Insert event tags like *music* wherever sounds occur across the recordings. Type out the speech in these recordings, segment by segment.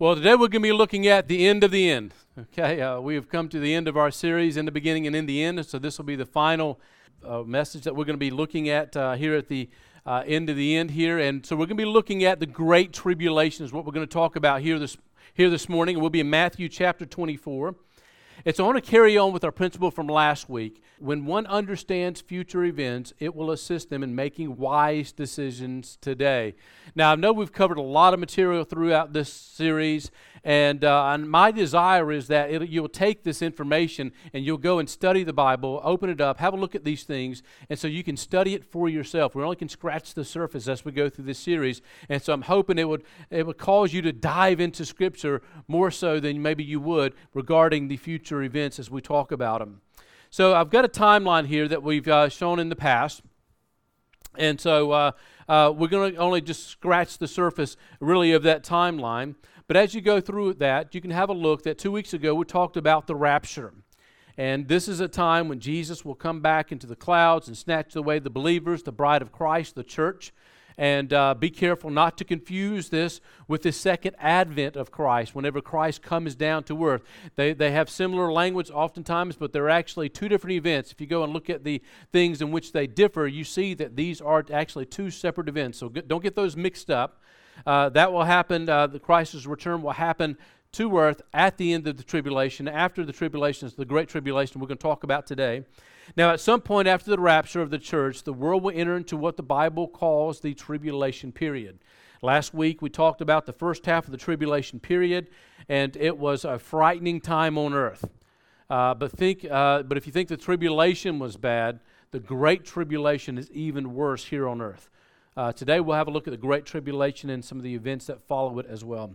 Well, today we're going to be looking at the end of the end. Okay, uh, we have come to the end of our series, in the beginning and in the end. So this will be the final uh, message that we're going to be looking at uh, here at the uh, end of the end here. And so we're going to be looking at the great tribulation is what we're going to talk about here this here this morning. We'll be in Matthew chapter 24. And so I want to carry on with our principle from last week. When one understands future events, it will assist them in making wise decisions today. Now, I know we've covered a lot of material throughout this series, and, uh, and my desire is that you'll take this information and you'll go and study the Bible, open it up, have a look at these things, and so you can study it for yourself. We only can scratch the surface as we go through this series, and so I'm hoping it would it would cause you to dive into Scripture more so than maybe you would regarding the future events as we talk about them. So I've got a timeline here that we've uh, shown in the past, and so. Uh, uh, we're going to only just scratch the surface, really, of that timeline. But as you go through that, you can have a look that two weeks ago we talked about the rapture. And this is a time when Jesus will come back into the clouds and snatch away the believers, the bride of Christ, the church. And uh, be careful not to confuse this with the second advent of Christ, whenever Christ comes down to earth. They, they have similar language oftentimes, but they're actually two different events. If you go and look at the things in which they differ, you see that these are actually two separate events. So don't get those mixed up. Uh, that will happen, uh, the Christ's return will happen to earth at the end of the tribulation. After the tribulation is the great tribulation we're going to talk about today. Now, at some point after the rapture of the church, the world will enter into what the Bible calls the tribulation period. Last week we talked about the first half of the tribulation period, and it was a frightening time on earth. Uh, but think, uh, but if you think the tribulation was bad, the great tribulation is even worse here on earth. Uh, today we'll have a look at the Great Tribulation and some of the events that follow it as well.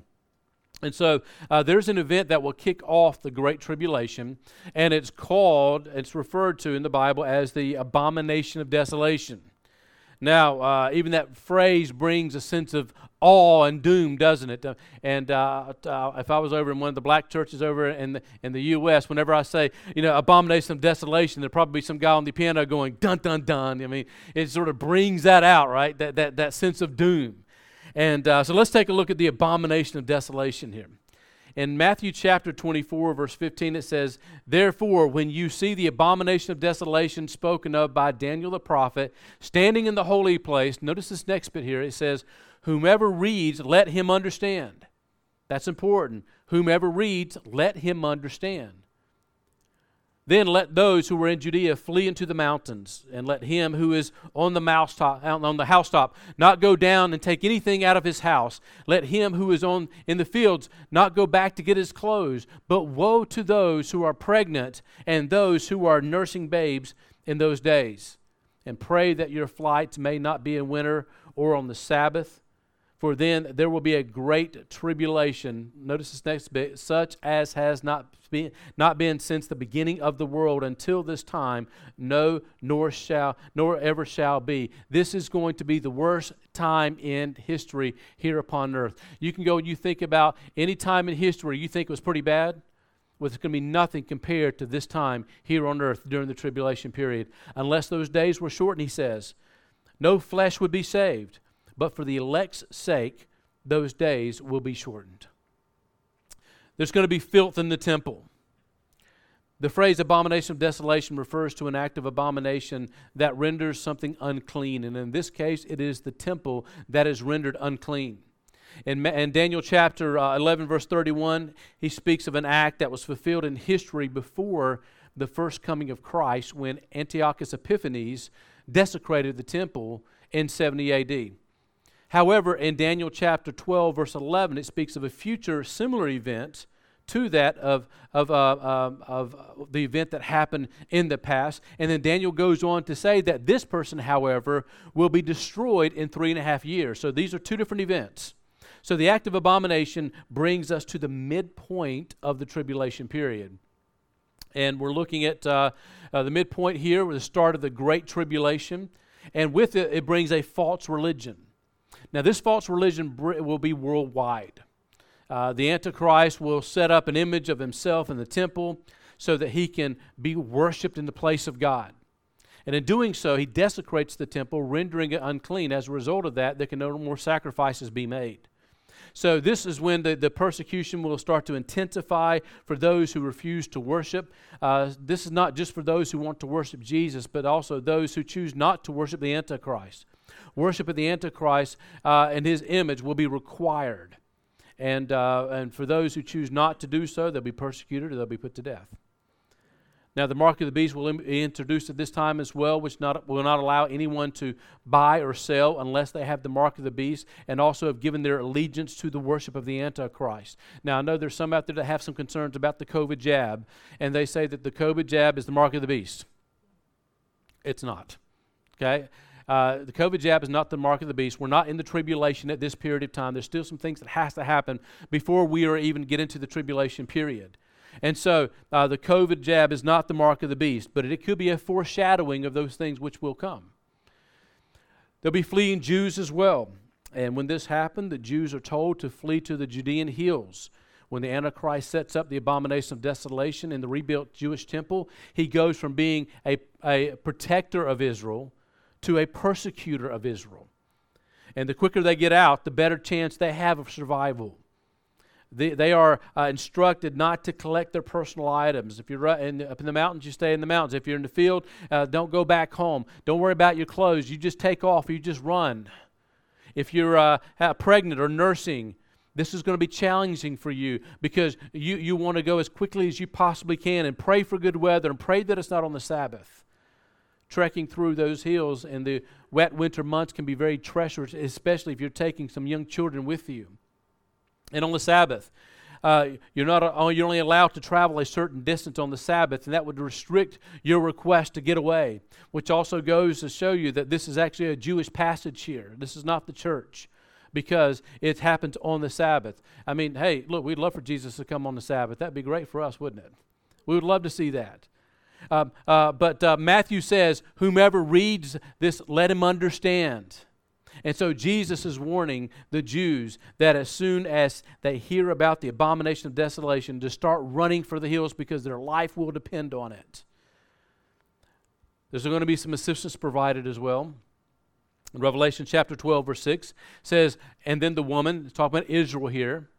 And so uh, there's an event that will kick off the Great Tribulation, and it's called, it's referred to in the Bible as the abomination of desolation. Now, uh, even that phrase brings a sense of awe and doom, doesn't it? Uh, and uh, uh, if I was over in one of the black churches over in the, in the U.S., whenever I say, you know, abomination of desolation, there'd probably be some guy on the piano going, dun, dun, dun. I mean, it sort of brings that out, right? That, that, that sense of doom. And uh, so let's take a look at the abomination of desolation here. In Matthew chapter 24, verse 15, it says, Therefore, when you see the abomination of desolation spoken of by Daniel the prophet standing in the holy place, notice this next bit here. It says, Whomever reads, let him understand. That's important. Whomever reads, let him understand. Then let those who were in Judea flee into the mountains, and let him who is on the mousetop, on the housetop not go down and take anything out of his house. Let him who is on in the fields not go back to get his clothes. But woe to those who are pregnant and those who are nursing babes in those days. And pray that your flights may not be in winter or on the Sabbath for then there will be a great tribulation. Notice this next bit such as has not been, not been since the beginning of the world until this time, no, nor shall, nor ever shall be. This is going to be the worst time in history here upon earth. You can go and you think about any time in history you think it was pretty bad. Well, it's going to be nothing compared to this time here on earth during the tribulation period. Unless those days were shortened, he says, no flesh would be saved but for the elect's sake, those days will be shortened. There's going to be filth in the temple. The phrase abomination of desolation refers to an act of abomination that renders something unclean. And in this case, it is the temple that is rendered unclean. In, in Daniel chapter uh, 11, verse 31, he speaks of an act that was fulfilled in history before the first coming of Christ when Antiochus Epiphanes desecrated the temple in 70 AD. However, in Daniel chapter 12, verse 11, it speaks of a future similar event to that of, of, uh, uh, of the event that happened in the past. And then Daniel goes on to say that this person, however, will be destroyed in three and a half years. So these are two different events. So the act of abomination brings us to the midpoint of the tribulation period. And we're looking at uh, uh the midpoint here, with the start of the Great Tribulation. And with it, it brings a false religion. Now, this false religion will be worldwide. Uh, the Antichrist will set up an image of himself in the temple so that he can be worshiped in the place of God. And in doing so, he desecrates the temple, rendering it unclean. As a result of that, there can no more sacrifices be made. So, this is when the, the persecution will start to intensify for those who refuse to worship. Uh, this is not just for those who want to worship Jesus, but also those who choose not to worship the Antichrist. Worship of the Antichrist uh, and his image will be required. And, uh, and for those who choose not to do so, they'll be persecuted or they'll be put to death. Now, the mark of the beast will be introduced at this time as well, which not, will not allow anyone to buy or sell unless they have the mark of the beast and also have given their allegiance to the worship of the Antichrist. Now, I know there's some out there that have some concerns about the COVID jab, and they say that the COVID jab is the mark of the beast. It's not. Okay? Uh, the COVID jab is not the mark of the beast. We're not in the tribulation at this period of time. There's still some things that has to happen before we are even get into the tribulation period. And so uh, the COVID jab is not the mark of the beast, but it could be a foreshadowing of those things which will come. There'll be fleeing Jews as well. And when this happened, the Jews are told to flee to the Judean hills. When the Antichrist sets up the abomination of desolation in the rebuilt Jewish temple, he goes from being a, a protector of Israel to a persecutor of Israel. And the quicker they get out, the better chance they have of survival. They, they are uh, instructed not to collect their personal items. If you're in, up in the mountains, you stay in the mountains. If you're in the field, uh, don't go back home. Don't worry about your clothes. You just take off. You just run. If you're uh, pregnant or nursing, this is going to be challenging for you because you, you want to go as quickly as you possibly can and pray for good weather and pray that it's not on the Sabbath. Trekking through those hills in the wet winter months can be very treacherous, especially if you're taking some young children with you and on the Sabbath. Uh, you're not uh, you're only allowed to travel a certain distance on the Sabbath, and that would restrict your request to get away. Which also goes to show you that this is actually a Jewish passage here. This is not the church, because it happens on the Sabbath. I mean, hey, look, we'd love for Jesus to come on the Sabbath. That'd be great for us, wouldn't it? We would love to see that. Um, uh, but uh, Matthew says, "Whomever reads this, let him understand." And so Jesus is warning the Jews that as soon as they hear about the abomination of desolation, to start running for the hills because their life will depend on it. There's going to be some assistance provided as well. Revelation chapter 12, verse 6 says, And then the woman, talking about Israel here,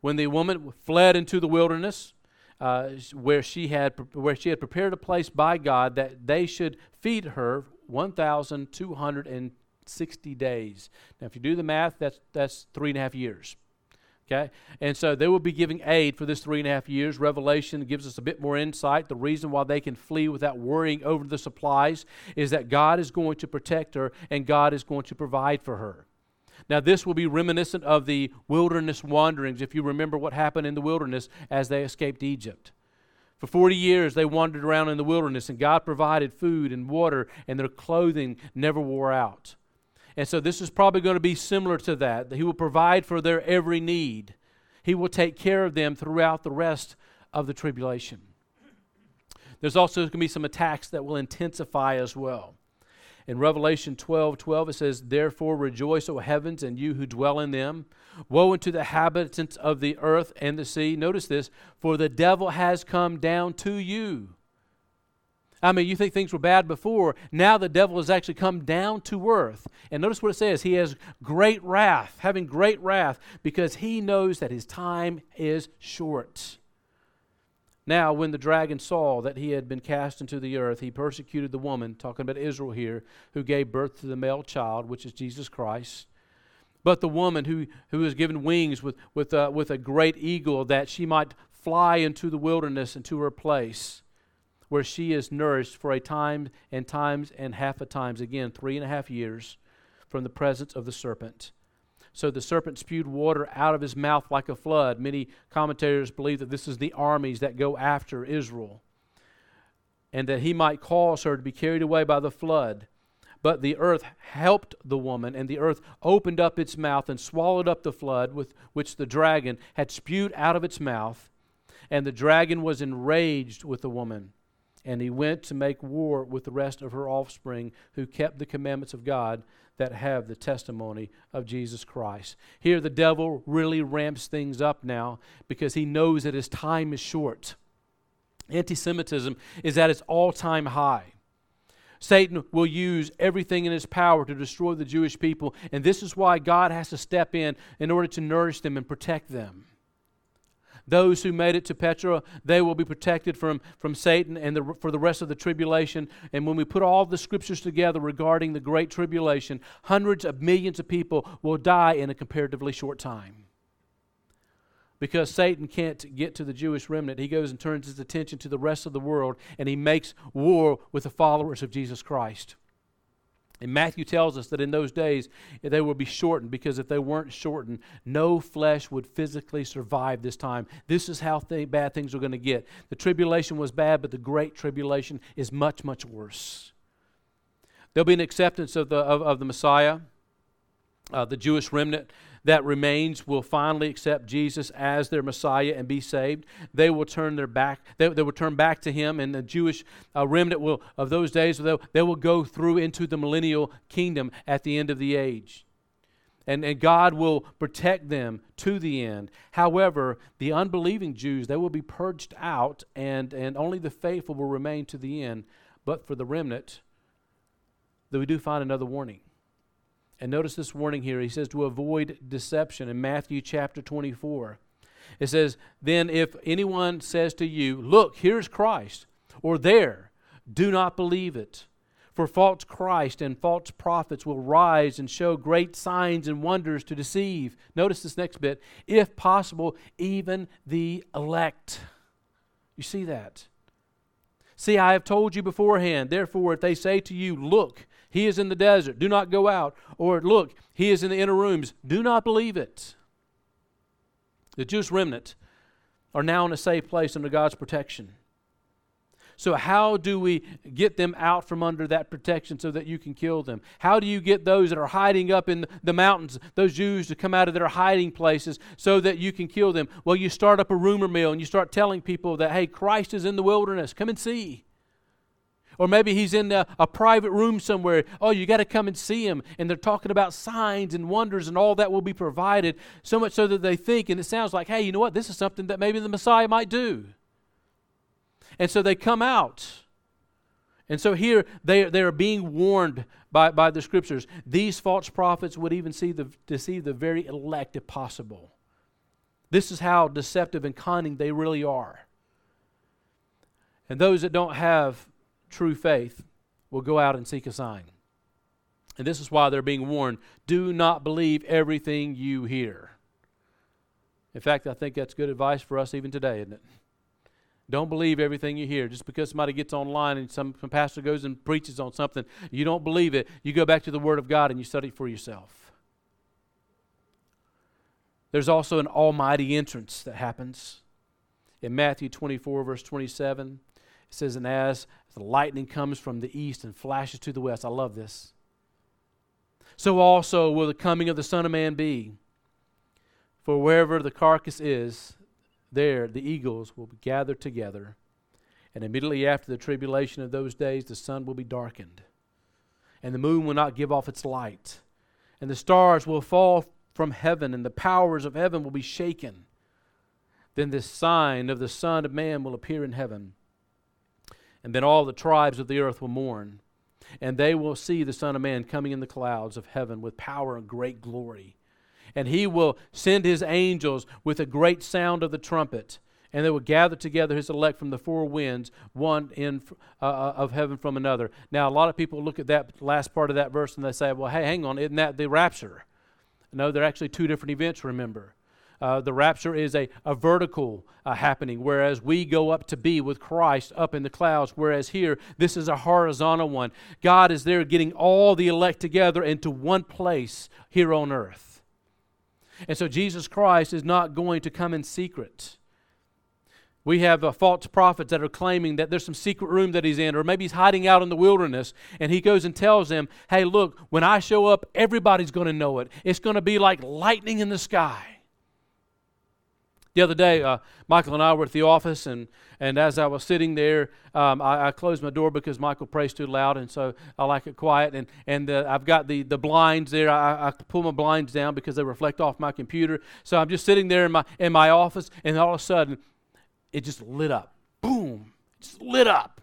when the woman fled into the wilderness, uh, where she had where she had prepared a place by God that they should feed her 1,260 days. Now, if you do the math, that's, that's three and a half years. Okay? And so they will be giving aid for this three and a half years. Revelation gives us a bit more insight. The reason why they can flee without worrying over the supplies is that God is going to protect her and God is going to provide for her. Now, this will be reminiscent of the wilderness wanderings, if you remember what happened in the wilderness as they escaped Egypt. For 40 years, they wandered around in the wilderness, and God provided food and water, and their clothing never wore out. And so this is probably going to be similar to that. He will provide for their every need. He will take care of them throughout the rest of the tribulation. There's also going to be some attacks that will intensify as well. In Revelation 12 12, it says, Therefore rejoice, O heavens, and you who dwell in them. Woe unto the inhabitants of the earth and the sea. Notice this, for the devil has come down to you I mean, you think things were bad before. Now the devil has actually come down to earth. And notice what it says He has great wrath, having great wrath, because he knows that his time is short. Now, when the dragon saw that he had been cast into the earth, he persecuted the woman, talking about Israel here, who gave birth to the male child, which is Jesus Christ. But the woman who, who was given wings with, with, uh, with a great eagle that she might fly into the wilderness and to her place where she is nourished for a time and times and half a times, again, three and a half years from the presence of the serpent. So the serpent spewed water out of his mouth like a flood. Many commentators believe that this is the armies that go after Israel, and that he might cause her to be carried away by the flood. But the earth helped the woman, and the earth opened up its mouth and swallowed up the flood with which the dragon had spewed out of its mouth. And the dragon was enraged with the woman and he went to make war with the rest of her offspring who kept the commandments of God that have the testimony of Jesus Christ. Here, the devil really ramps things up now because he knows that his time is short. Anti Semitism is at its all time high. Satan will use everything in his power to destroy the Jewish people, and this is why God has to step in in order to nourish them and protect them. Those who made it to Petra, they will be protected from, from Satan and the, for the rest of the tribulation. And when we put all the scriptures together regarding the great tribulation, hundreds of millions of people will die in a comparatively short time. Because Satan can't get to the Jewish remnant, he goes and turns his attention to the rest of the world and he makes war with the followers of Jesus Christ. And Matthew tells us that in those days they will be shortened because if they weren't shortened, no flesh would physically survive this time. This is how th- bad things are going to get. The tribulation was bad, but the great tribulation is much, much worse. There'll be an acceptance of the, of, of the Messiah, uh, the Jewish remnant that remains will finally accept Jesus as their Messiah and be saved. They will turn their back. They, they will turn back to Him, and the Jewish uh, remnant will of those days they, they will go through into the millennial kingdom at the end of the age. And, and God will protect them to the end. However, the unbelieving Jews, they will be purged out, and, and only the faithful will remain to the end. But for the remnant, that we do find another warning. And notice this warning here. He says to avoid deception in Matthew chapter 24. It says, Then if anyone says to you, Look, here's Christ, or there, do not believe it. For false Christ and false prophets will rise and show great signs and wonders to deceive. Notice this next bit. If possible, even the elect. You see that? See, I have told you beforehand. Therefore, if they say to you, Look, he is in the desert. Do not go out. Or look, he is in the inner rooms. Do not believe it. The Jewish remnant are now in a safe place under God's protection. So, how do we get them out from under that protection so that you can kill them? How do you get those that are hiding up in the mountains, those Jews, to come out of their hiding places so that you can kill them? Well, you start up a rumor mill and you start telling people that, hey, Christ is in the wilderness. Come and see. Or maybe he's in a, a private room somewhere. Oh, you got to come and see him. And they're talking about signs and wonders and all that will be provided, so much so that they think, and it sounds like, hey, you know what? This is something that maybe the Messiah might do. And so they come out. And so here they, they are being warned by, by the scriptures. These false prophets would even see the, deceive the very elect if possible. This is how deceptive and cunning they really are. And those that don't have true faith will go out and seek a sign. And this is why they're being warned do not believe everything you hear. In fact, I think that's good advice for us even today, isn't it? Don't believe everything you hear. Just because somebody gets online and some, some pastor goes and preaches on something, you don't believe it. You go back to the Word of God and you study for yourself. There's also an almighty entrance that happens. In Matthew 24, verse 27, it says, And as the lightning comes from the east and flashes to the west. I love this. So also will the coming of the Son of Man be. For wherever the carcass is, there the eagles will be gathered together. And immediately after the tribulation of those days, the sun will be darkened, and the moon will not give off its light, and the stars will fall from heaven, and the powers of heaven will be shaken. Then this sign of the Son of Man will appear in heaven and then all the tribes of the earth will mourn. And they will see the Son of Man coming in the clouds of heaven with power and great glory. And he will send his angels with a great sound of the trumpet. And they will gather together his elect from the four winds, one in uh, uh, of heaven from another. Now, a lot of people look at that last part of that verse and they say, well, hey, hang on, isn't that the rapture? No, they're actually two different events, remember. Uh, the rapture is a, a vertical uh, happening, whereas we go up to be with Christ up in the clouds, whereas here, this is a horizontal one. God is there getting all the elect together into one place here on earth. And so Jesus Christ is not going to come in secret. We have uh, false prophets that are claiming that there's some secret room that he's in, or maybe he's hiding out in the wilderness, and he goes and tells them, Hey, look, when I show up, everybody's going to know it. It's going to be like lightning in the sky. The other day, uh, Michael and I were at the office, and, and as I was sitting there, um, I, I, closed my door because Michael prays too loud, and so I like it quiet. And, and uh, I've got the, the blinds there. I, I pull my blinds down because they reflect off my computer. So I'm just sitting there in my, in my office, and all of a sudden, it just lit up. Boom! Just lit up.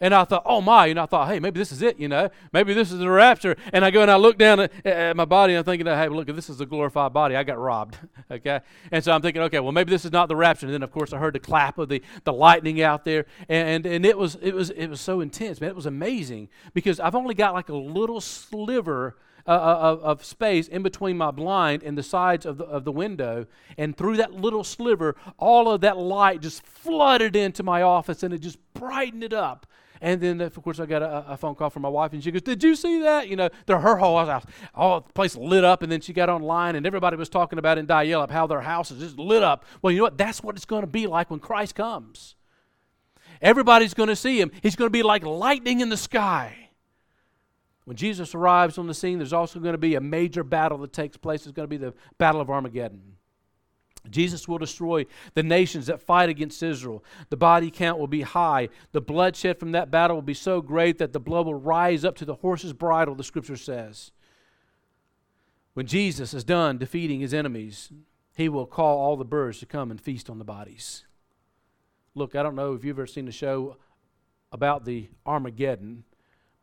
And I thought, oh my, and I thought, hey, maybe this is it, you know, maybe this is the rapture. And I go and I look down at, at my body, and I'm thinking, hey, look, this is a glorified body. I got robbed, *laughs* okay? And so I'm thinking, okay, well, maybe this is not the rapture. And then, of course, I heard the clap of the, the lightning out there, and, and it was it was it was so intense, man. It was amazing because I've only got like a little sliver uh, uh, of, of, space in between my blind and the sides of the, of the window. And through that little sliver, all of that light just flooded into my office and it just brightened it up. And then, of course, I got a, a, phone call from my wife, and she goes, "Did you see that? You know, the, her whole house, all the place lit up." And then she got online, and everybody was talking about in Dial-Up how their house is just lit up. Well, you know what? That's what it's going to be like when Christ comes. Everybody's going to see him. He's going to be like lightning in the sky. When Jesus arrives on the scene, there's also going to be a major battle that takes place. It's going to be the Battle of Armageddon. Jesus will destroy the nations that fight against Israel. The body count will be high. The bloodshed from that battle will be so great that the blood will rise up to the horse's bridle, the scripture says. When Jesus is done defeating his enemies, he will call all the birds to come and feast on the bodies. Look, I don't know if you've ever seen a show about the Armageddon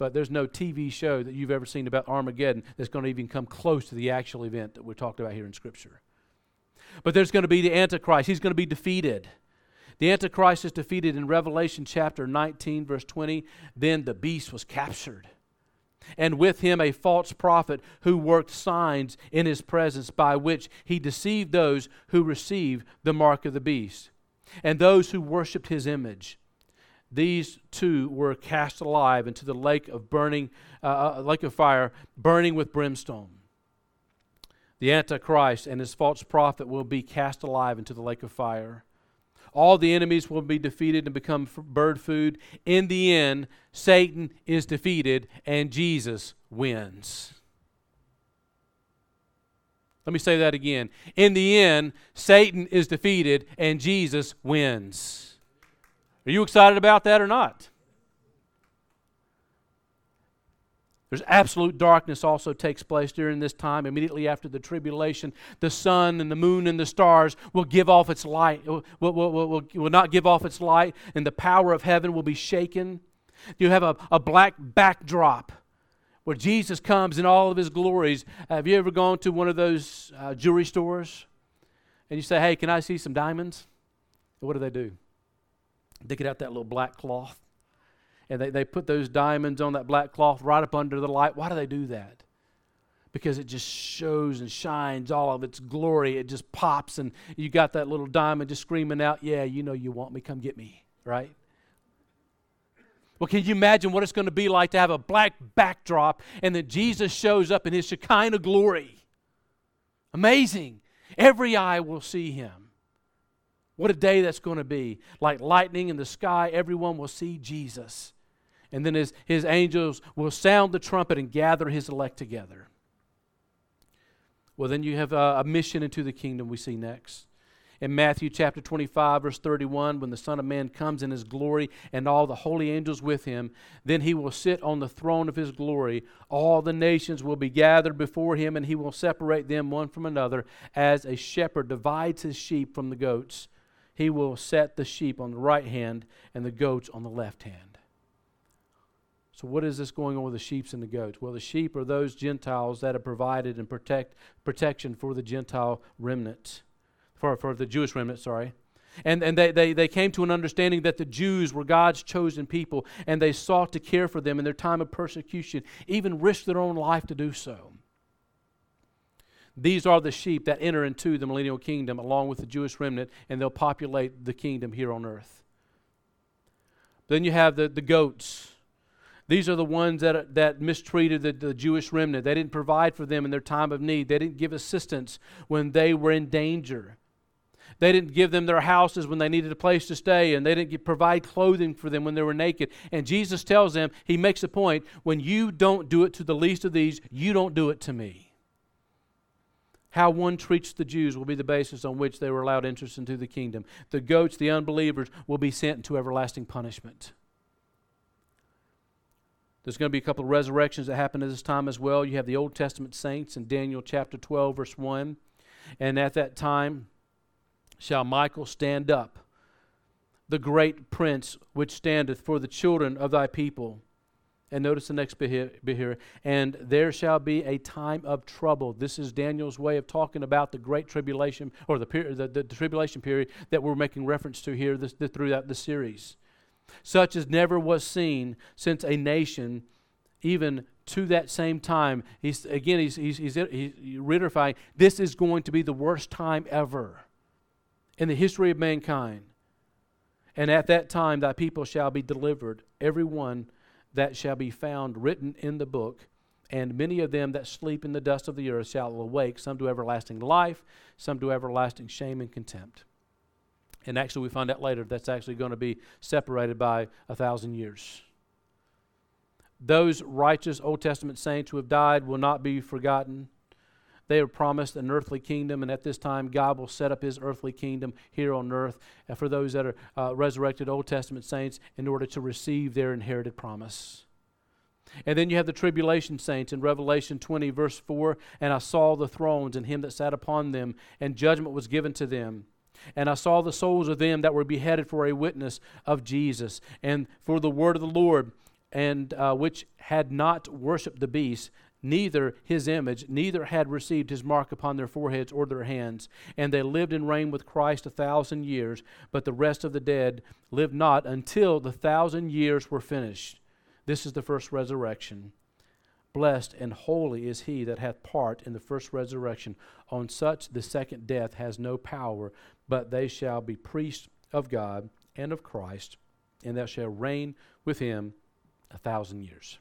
but there's no TV show that you've ever seen about Armageddon that's going to even come close to the actual event that we're talking about here in Scripture. But there's going to be the Antichrist. He's going to be defeated. The Antichrist is defeated in Revelation chapter 19, verse 20. Then the beast was captured, and with him a false prophet who worked signs in his presence by which he deceived those who received the mark of the beast and those who worshiped his image these two were cast alive into the lake of burning, uh, uh, lake of fire, burning with brimstone. The Antichrist and his false prophet will be cast alive into the lake of fire. All the enemies will be defeated and become bird food. In the end, Satan is defeated and Jesus wins. Let me say that again. In the end, Satan is defeated and Jesus wins. Are you excited about that or not? There's absolute darkness also takes place during this time. Immediately after the tribulation, the sun and the moon and the stars will give off its light, will, will, will, will, not give off its light, and the power of heaven will be shaken. You have a, a black backdrop where Jesus comes in all of his glories. Have you ever gone to one of those uh, jewelry stores and you say, Hey, can I see some diamonds? what do they do? They get out that little black cloth and they, they put those diamonds on that black cloth right up under the light. Why do they do that? Because it just shows and shines all of its glory. It just pops, and you got that little diamond just screaming out, Yeah, you know you want me, come get me, right? Well, can you imagine what it's going to be like to have a black backdrop and that Jesus shows up in his Shekinah glory? Amazing. Every eye will see him. What a day that's going to be. Like lightning in the sky, everyone will see Jesus. And then his, his angels will sound the trumpet and gather his elect together. Well, then you have a, a mission into the kingdom we see next. In Matthew chapter 25, verse 31, when the Son of Man comes in his glory and all the holy angels with him, then he will sit on the throne of his glory. All the nations will be gathered before him, and he will separate them one from another, as a shepherd divides his sheep from the goats he will set the sheep on the right hand and the goats on the left hand. So, what is this going on with the sheep and the goats? Well, the sheep are those Gentiles that have provided and protect protection for the Gentile remnant, for, for the Jewish remnant, sorry. And, and they, they, they came to an understanding that the Jews were God's chosen people, and they sought to care for them in their time of persecution, even risked their own life to do so. These are the sheep that enter into the millennial kingdom along with the Jewish remnant, and they'll populate the kingdom here on earth. Then you have the, the goats. These are the ones that, that mistreated the, the Jewish remnant. They didn't provide for them in their time of need, they didn't give assistance when they were in danger. They didn't give them their houses when they needed a place to stay, and they didn't give, provide clothing for them when they were naked. And Jesus tells them, He makes a point when you don't do it to the least of these, you don't do it to me. How one treats the Jews will be the basis on which they were allowed entrance into the kingdom. The goats, the unbelievers, will be sent into everlasting punishment. There's going to be a couple of resurrections that happen at this time as well. You have the Old Testament saints in Daniel chapter 12, verse 1. And at that time shall Michael stand up, the great prince which standeth for the children of thy people. And notice the next here. And there shall be a time of trouble. This is Daniel's way of talking about the great tribulation, or the, period, the, the, the tribulation period that we're making reference to here this, the, throughout the series. Such as never was seen since a nation, even to that same time. He's, again, he's, he's, he's, he's reiterating this is going to be the worst time ever in the history of mankind. And at that time, thy people shall be delivered, every one that shall be found written in the book, and many of them that sleep in the dust of the earth shall awake, some to everlasting life, some to everlasting shame and contempt. And actually, we find out later that's actually going to be separated by a thousand years. Those righteous Old Testament saints who have died will not be forgotten. They are promised an earthly kingdom, and at this time, God will set up his earthly kingdom here on earth for those that are uh, resurrected Old Testament saints in order to receive their inherited promise. And then you have the tribulation saints in Revelation 20, verse 4 And I saw the thrones and him that sat upon them, and judgment was given to them. And I saw the souls of them that were beheaded for a witness of Jesus and for the word of the Lord, and uh, which had not worshipped the beast, neither his image, neither had received his mark upon their foreheads or their hands. And they lived and reigned with Christ a thousand years, but the rest of the dead lived not until the thousand years were finished. This is the first resurrection. Blessed and holy is he that hath part in the first resurrection. On such the second death has no power, but they shall be priests of God and of Christ, and thou shall reign with him a thousand years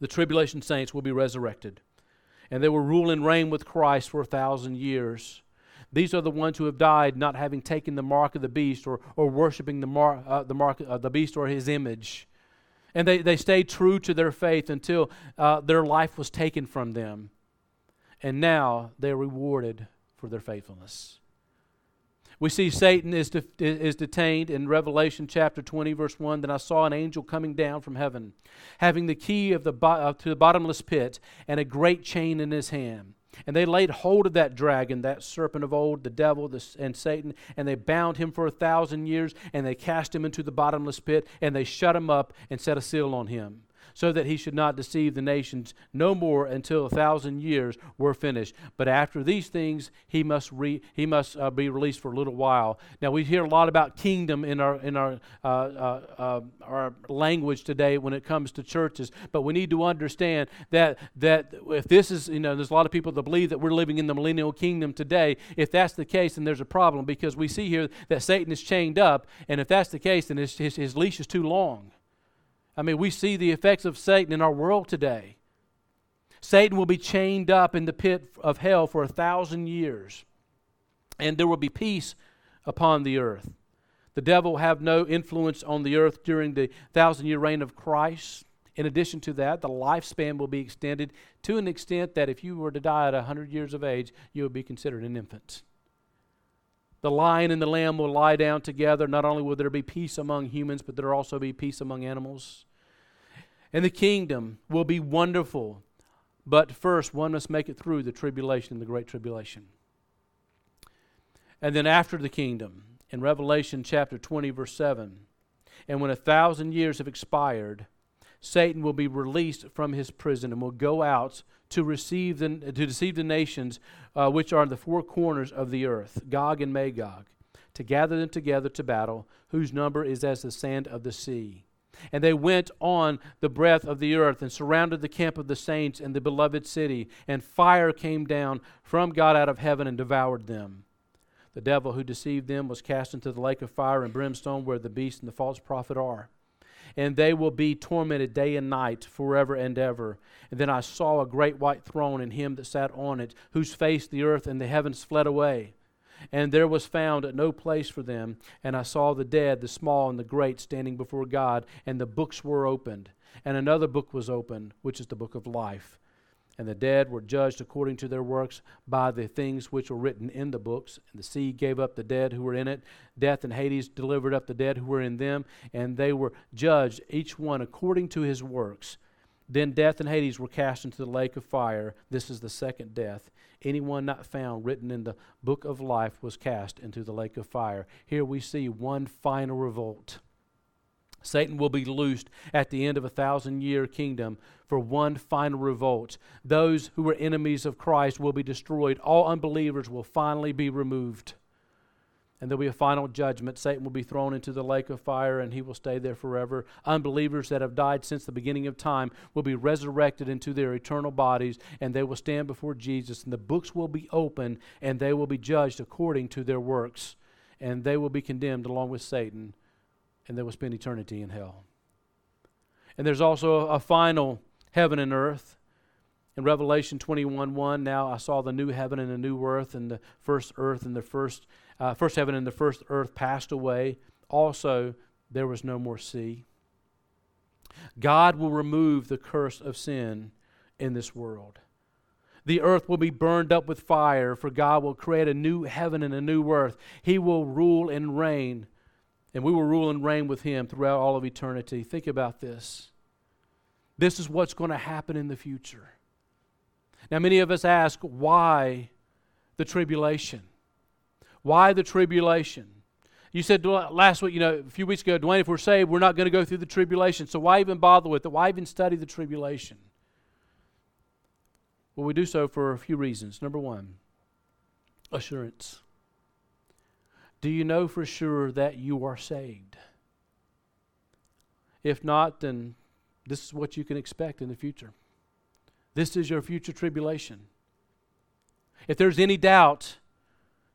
the tribulation saints will be resurrected. And they will rule and reign with Christ for a thousand years. These are the ones who have died not having taken the mark of the beast or, or worshiping the, mar, uh, the mark of the beast or his image. And they, they stayed true to their faith until uh, their life was taken from them. And now they're rewarded for their faithfulness. We see Satan is, de- is detained in Revelation chapter 20, verse 1. Then I saw an angel coming down from heaven, having the key of the bo- uh, to the bottomless pit and a great chain in his hand. And they laid hold of that dragon, that serpent of old, the devil the, and Satan, and they bound him for a thousand years, and they cast him into the bottomless pit, and they shut him up and set a seal on him so that he should not deceive the nations no more until a thousand years were finished. But after these things, he must re, he must uh, be released for a little while. Now we hear a lot about kingdom in our in our uh, uh, uh, our language today when it comes to churches, but we need to understand that that if this is you know there's a lot of people that believe that we're living in the millennial kingdom today. If that's the case, then there's a problem because we see here that Satan is chained up, and if that's the case, then his, his, his leash is too long. I mean, we see the effects of Satan in our world today. Satan will be chained up in the pit of hell for a thousand years, and there will be peace upon the earth. The devil will have no influence on the earth during the thousand year reign of Christ. In addition to that, the lifespan will be extended to an extent that if you were to die at 100 years of age, you would be considered an infant. The lion and the lamb will lie down together. Not only will there be peace among humans, but there will also be peace among animals. And the kingdom will be wonderful. But first, one must make it through the tribulation, the great tribulation. And then after the kingdom, in Revelation chapter 20, verse 7, and when a thousand years have expired, Satan will be released from his prison and will go out to receive the, to deceive the nations uh, which are in the four corners of the earth, Gog and Magog, to gather them together to battle, whose number is as the sand of the sea. And they went on the breadth of the earth and surrounded the camp of the saints and the beloved city. And fire came down from God out of heaven and devoured them. The devil who deceived them was cast into the lake of fire and brimstone where the beast and the false prophet are. And they will be tormented day and night forever and ever. And then I saw a great white throne and him that sat on it, whose face the earth and the heavens fled away and there was found no place for them. And I saw the dead, the small and the great, standing before God, and the books were opened. And another book was opened, which is the book of life. And the dead were judged according to their works by the things which were written in the books. And the sea gave up the dead who were in it. Death and Hades delivered up the dead who were in them. And they were judged, each one according to his works. Then death and Hades were cast into the lake of fire. This is the second death. Anyone not found written in the book of life was cast into the lake of fire. Here we see one final revolt. Satan will be loosed at the end of a thousand year kingdom for one final revolt. Those who were enemies of Christ will be destroyed. All unbelievers will finally be removed and there'll be a final judgment. Satan will be thrown into the lake of fire and he will stay there forever. Unbelievers that have died since the beginning of time will be resurrected into their eternal bodies and they will stand before Jesus and the books will be opened and they will be judged according to their works and they will be condemned along with Satan and they will spend eternity in hell. And there's also a final heaven and earth. In Revelation 21 1, now I saw the new heaven and the new earth, and the first earth and the first uh, first heaven and the first earth passed away. Also, there was no more sea. God will remove the curse of sin in this world. The earth will be burned up with fire, for God will create a new heaven and a new earth. He will rule and reign, and we will rule and reign with Him throughout all of eternity. Think about this. This is what's going to happen in the future. Now, many of us ask, why the tribulation? Why the tribulation? You said last week, you know, a few weeks ago, Dwayne, if we're saved, we're not going to go through the tribulation. So why even bother with it? Why even study the tribulation? Well, we do so for a few reasons. Number one, assurance. Do you know for sure that you are saved? If not, then this is what you can expect in the future. This is your future tribulation. If there's any doubt,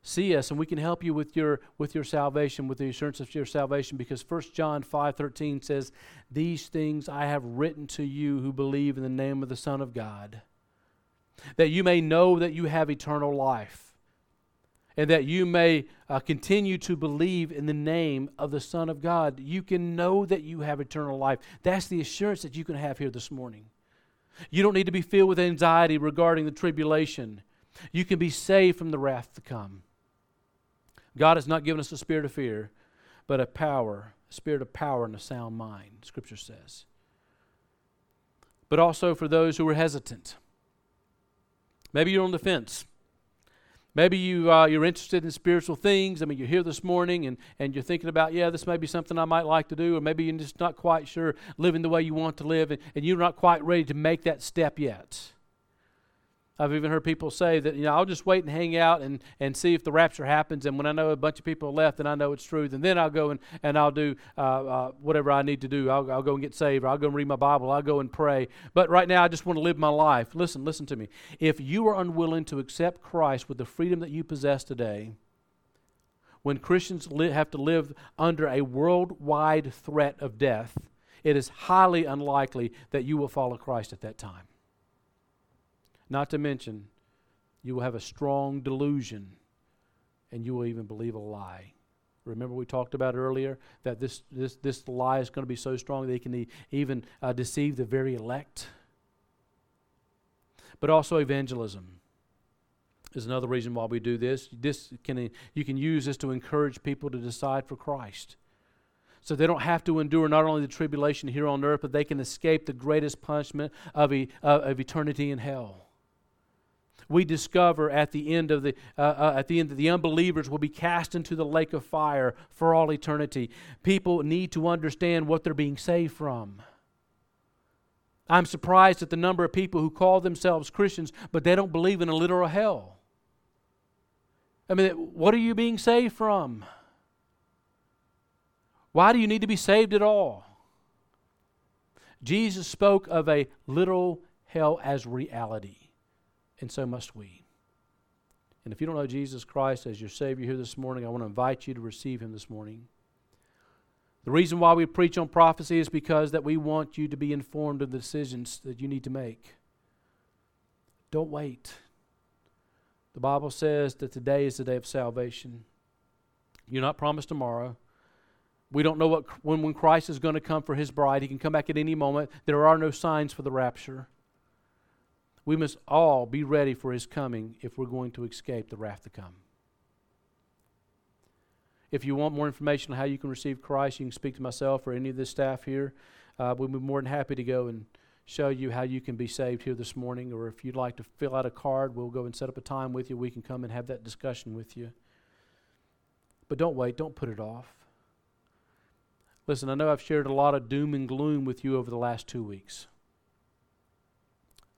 see us and we can help you with your with your salvation with the assurance of your salvation because 1 john 5.13 says these things i have written to you who believe in the name of the son of god that you may know that you have eternal life and that you may uh, continue to believe in the name of the son of god you can know that you have eternal life that's the assurance that you can have here this morning you don't need to be filled with anxiety regarding the tribulation you can be saved from the wrath to come God has not given us a spirit of fear, but a power, a spirit of power and a sound mind, Scripture says. But also for those who are hesitant. Maybe you're on the fence. Maybe you, uh, you're interested in spiritual things. I mean, you're here this morning and, and you're thinking about, yeah, this may be something I might like to do, or maybe you're just not quite sure living the way you want to live, and, and you're not quite ready to make that step yet. I've even heard people say that, you know, I'll just wait and hang out and, and see if the rapture happens. And when I know a bunch of people left and I know it's truth, and then I'll go and, and I'll do uh, uh, whatever I need to do. I'll, I'll go and get saved, or I'll go and read my Bible, I'll go and pray. But right now, I just want to live my life. Listen, listen to me. If you are unwilling to accept Christ with the freedom that you possess today, when Christians li- have to live under a worldwide threat of death, it is highly unlikely that you will follow Christ at that time. Not to mention, you will have a strong delusion and you will even believe a lie. Remember, we talked about earlier that this, this, this lie is going to be so strong that it can even uh, deceive the very elect. But also, evangelism is another reason why we do this. This can, you can use this to encourage people to decide for Christ. So they don't have to endure not only the tribulation here on earth, but they can escape the greatest punishment of, e, uh, of eternity in hell we discover at the end of the uh, uh, at the end that the unbelievers will be cast into the lake of fire for all eternity. People need to understand what they're being saved from. I'm surprised at the number of people who call themselves Christians, but they don't believe in a literal hell. I mean, what are you being saved from? Why do you need to be saved at all? Jesus spoke of a literal hell as reality and so must we. And if you don't know Jesus Christ as your Savior here this morning, I want to invite you to receive Him this morning. The reason why we preach on prophecy is because that we want you to be informed of the decisions that you need to make. Don't wait. The Bible says that today is the day of salvation. You're not promised tomorrow. We don't know what when, when Christ is going to come for his bride. He can come back at any moment. There are no signs for the rapture. We must all be ready for his coming if we're going to escape the wrath to come. If you want more information on how you can receive Christ, you can speak to myself or any of the staff here. Uh, we'd be more than happy to go and show you how you can be saved here this morning, or if you'd like to fill out a card, we'll go and set up a time with you. We can come and have that discussion with you. But don't wait, don't put it off. Listen, I know I've shared a lot of doom and gloom with you over the last two weeks.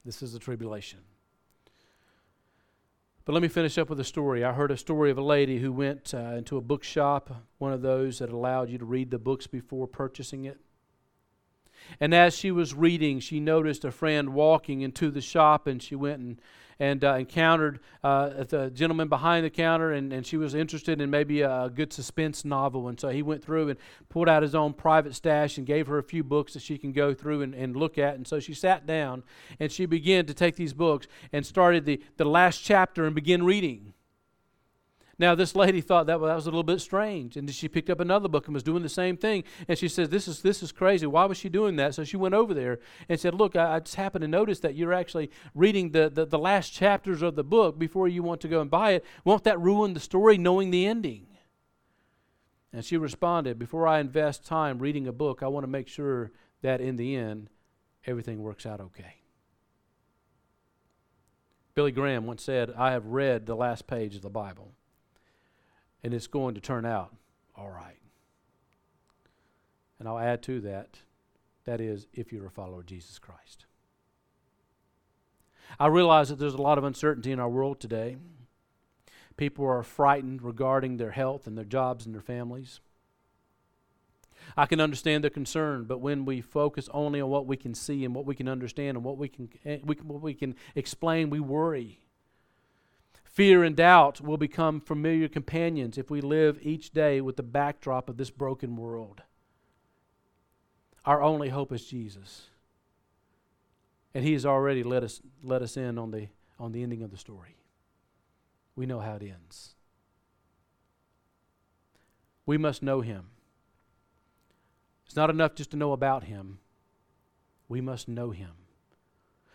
This is the tribulation. But let me finish up with a story. I heard a story of a lady who went uh, into a bookshop, one of those that allowed you to read the books before purchasing it. And as she was reading, she noticed a friend walking into the shop, and she went and, and uh, encountered uh, the gentleman behind the counter, and, and she was interested in maybe a good suspense novel. And so he went through and pulled out his own private stash and gave her a few books that she can go through and, and look at. And so she sat down and she began to take these books and started the, the last chapter and began reading. Now, this lady thought that, well, that was a little bit strange. And she picked up another book and was doing the same thing. And she says, this is, this is crazy. Why was she doing that? So she went over there and said, Look, I, I just happened to notice that you're actually reading the, the, the last chapters of the book before you want to go and buy it. Won't that ruin the story knowing the ending? And she responded, Before I invest time reading a book, I want to make sure that in the end, everything works out okay. Billy Graham once said, I have read the last page of the Bible and it's going to turn out all right. And I'll add to that that is, if you're a follower of Jesus Christ. I realize that there's a lot of uncertainty in our world today. People are frightened regarding their health and their jobs and their families. I can understand their concern, but when we focus only on what we can see and what we can understand and what we can, eh, what we can explain, we worry. Fear and doubt will become familiar companions if we live each day with the backdrop of this broken world. Our only hope is Jesus. And he has already let us let us in on the on the ending of the story. We know how it ends. We must know him. It's not enough just to know about him. We must know him.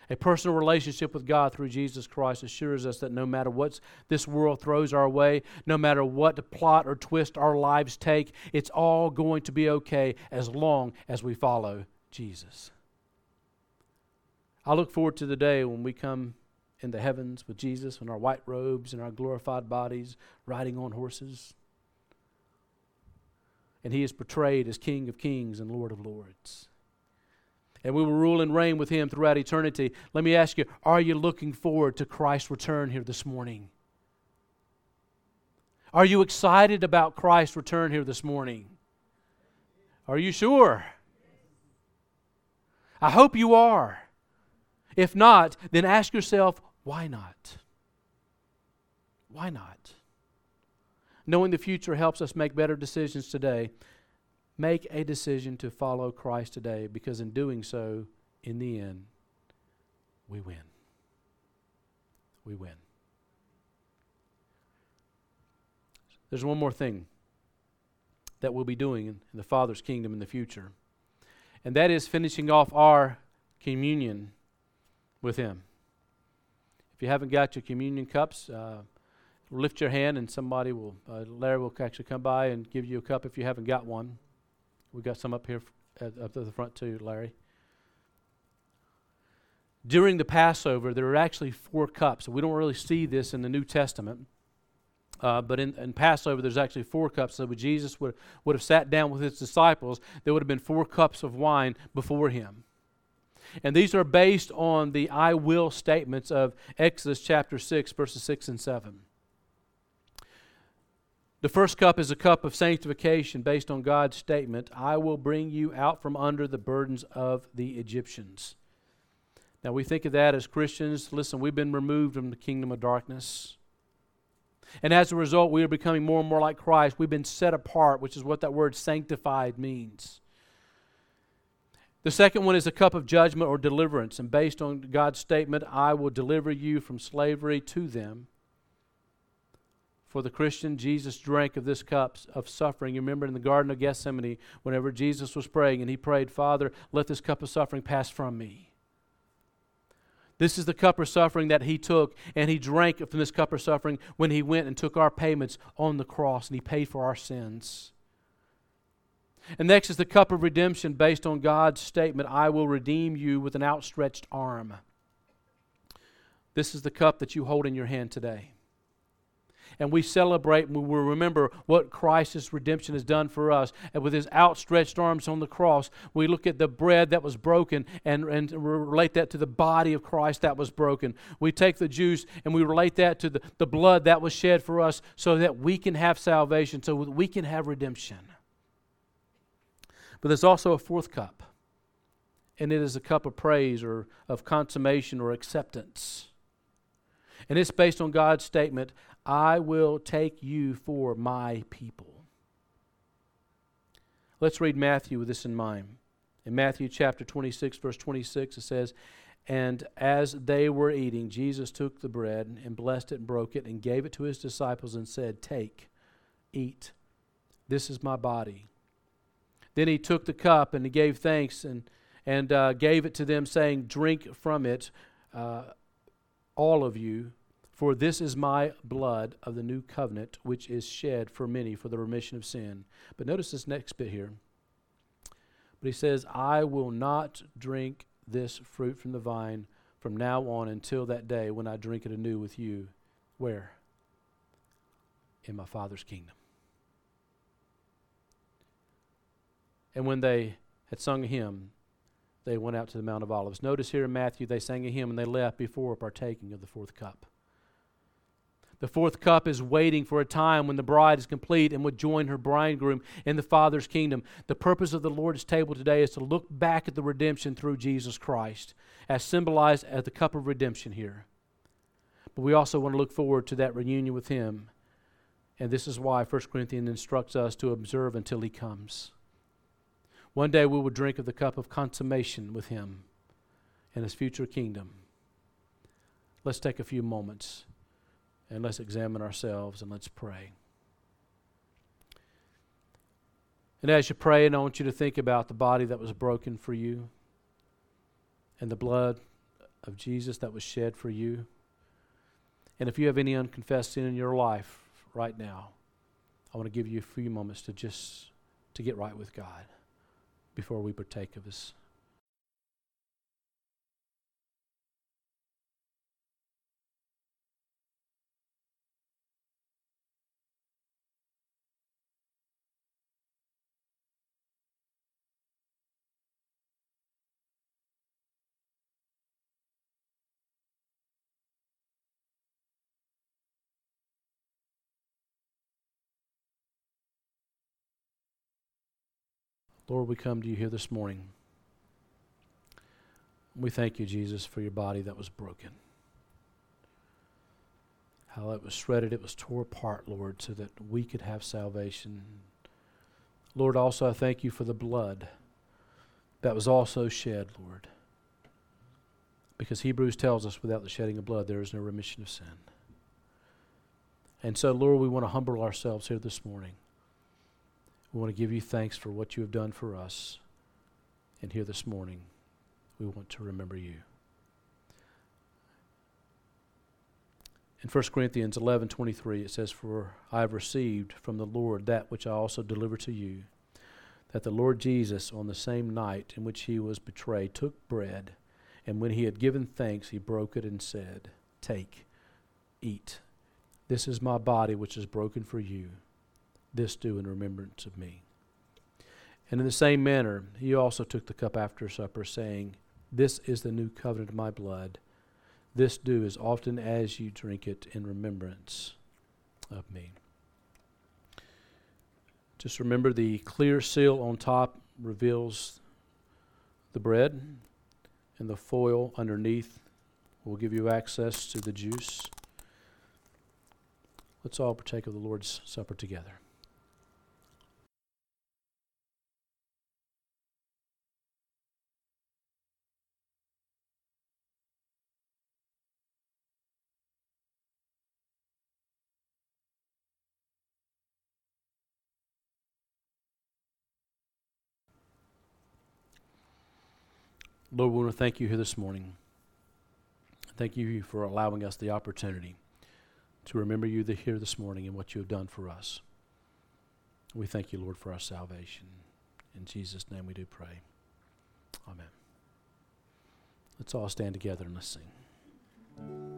A personal relationship with God through Jesus Christ assures us that no matter what this world throws our way, no matter what plot or twist our lives take, it's all going to be okay as long as we follow Jesus. I look forward to the day when we come in the heavens with Jesus in our white robes and our glorified bodies, riding on horses. And he is portrayed as King of Kings and Lord of Lords and we will rule and reign with him throughout eternity. Let me ask you, are you looking forward to Christ's return here this morning? Are you excited about Christ's return here this morning? Are you sure? I hope you are. If not, then ask yourself, why not? Why not? Knowing the future helps us make better decisions today. Make a decision to follow Christ today because in doing so, in the end, we win. We win. There's one more thing that we'll be doing in the Father's kingdom in the future, and that is finishing off our communion with Him. If you haven't got your communion cups, uh, lift your hand and somebody will, uh, Larry will actually come by and give you a cup if you haven't got one. We got some up here at, up to the front too, Larry. During the Passover, there are actually four cups. We don't really see this in the New Testament. Uh, but in, in, Passover, there's actually four cups. So Jesus would, would have sat down with his disciples, there would have been four cups of wine before him. And these are based on the I will statements of Exodus chapter 6, verses 6 and 7. The first cup is a cup of sanctification based on God's statement I will bring you out from under the burdens of the Egyptians. Now, we think of that as Christians. Listen, we've been removed from the kingdom of darkness. And as a result, we are becoming more and more like Christ. We've been set apart, which is what that word sanctified means. The second one is a cup of judgment or deliverance. And based on God's statement, I will deliver you from slavery to them. For the Christian, Jesus drank of this cup of suffering. You remember in the Garden of Gethsemane, whenever Jesus was praying and he prayed, Father, let this cup of suffering pass from me. This is the cup of suffering that he took, and he drank from this cup of suffering when he went and took our payments on the cross, and he paid for our sins. And next is the cup of redemption based on God's statement, I will redeem you with an outstretched arm. This is the cup that you hold in your hand today. And we celebrate and we remember what Christ's redemption has done for us. And with his outstretched arms on the cross, we look at the bread that was broken and, and relate that to the body of Christ that was broken. We take the juice and we relate that to the, the blood that was shed for us so that we can have salvation, so that we can have redemption. But there's also a fourth cup, and it is a cup of praise or of consummation or acceptance. And it's based on God's statement I will take you for my people. Let's read Matthew with this in mind. In Matthew chapter 26, verse 26, it says, And as they were eating, Jesus took the bread and blessed it and broke it and gave it to his disciples and said, Take, eat. This is my body then he took the cup and he gave thanks and, and uh, gave it to them, saying, Drink from it, uh, all of you, for this is my blood of the new covenant, which is shed for many for the remission of sin. But notice this next bit here. But he says, I will not drink this fruit from the vine from now on until that day when I drink it anew with you. Where? In my Father's kingdom. And when they had sung a hymn, they went out to the Mount of Olives. Notice here in Matthew, they sang a hymn and they left before partaking of the fourth cup. The fourth cup is waiting for a time when the bride is complete and would join her bridegroom in the Father's kingdom. The purpose of the Lord's table today is to look back at the redemption through Jesus Christ, as symbolized at the cup of redemption here. But we also want to look forward to that reunion with Him. And this is why 1 Corinthians instructs us to observe until He comes. One day we will drink of the cup of consummation with him in his future kingdom. Let's take a few moments and let's examine ourselves and let's pray. And as you pray, and I want you to think about the body that was broken for you and the blood of Jesus that was shed for you. And if you have any unconfessed sin in your life right now, I want to give you a few moments to just to get right with God before we partake of His Lord, we come to you here this morning. We thank you, Jesus, for your body that was broken. How it was shredded, it was tore apart, Lord, so that we could have salvation. Lord, also I thank you for the blood that was also shed, Lord. Because Hebrews tells us without the shedding of blood, there is no remission of sin. And so, Lord, we want to humble ourselves here this morning. We want to give you thanks for what you have done for us. And here this morning, we want to remember you. In 1 Corinthians 11 23, it says, For I have received from the Lord that which I also delivered to you, that the Lord Jesus, on the same night in which he was betrayed, took bread, and when he had given thanks, he broke it and said, Take, eat. This is my body which is broken for you. This do in remembrance of me. And in the same manner, he also took the cup after supper, saying, This is the new covenant of my blood. This do as often as you drink it in remembrance of me. Just remember the clear seal on top reveals the bread, and the foil underneath will give you access to the juice. Let's all partake of the Lord's Supper together. Lord, we want to thank you here this morning. Thank you for allowing us the opportunity to remember you here this morning and what you have done for us. We thank you, Lord, for our salvation. In Jesus' name we do pray. Amen. Let's all stand together and let's sing.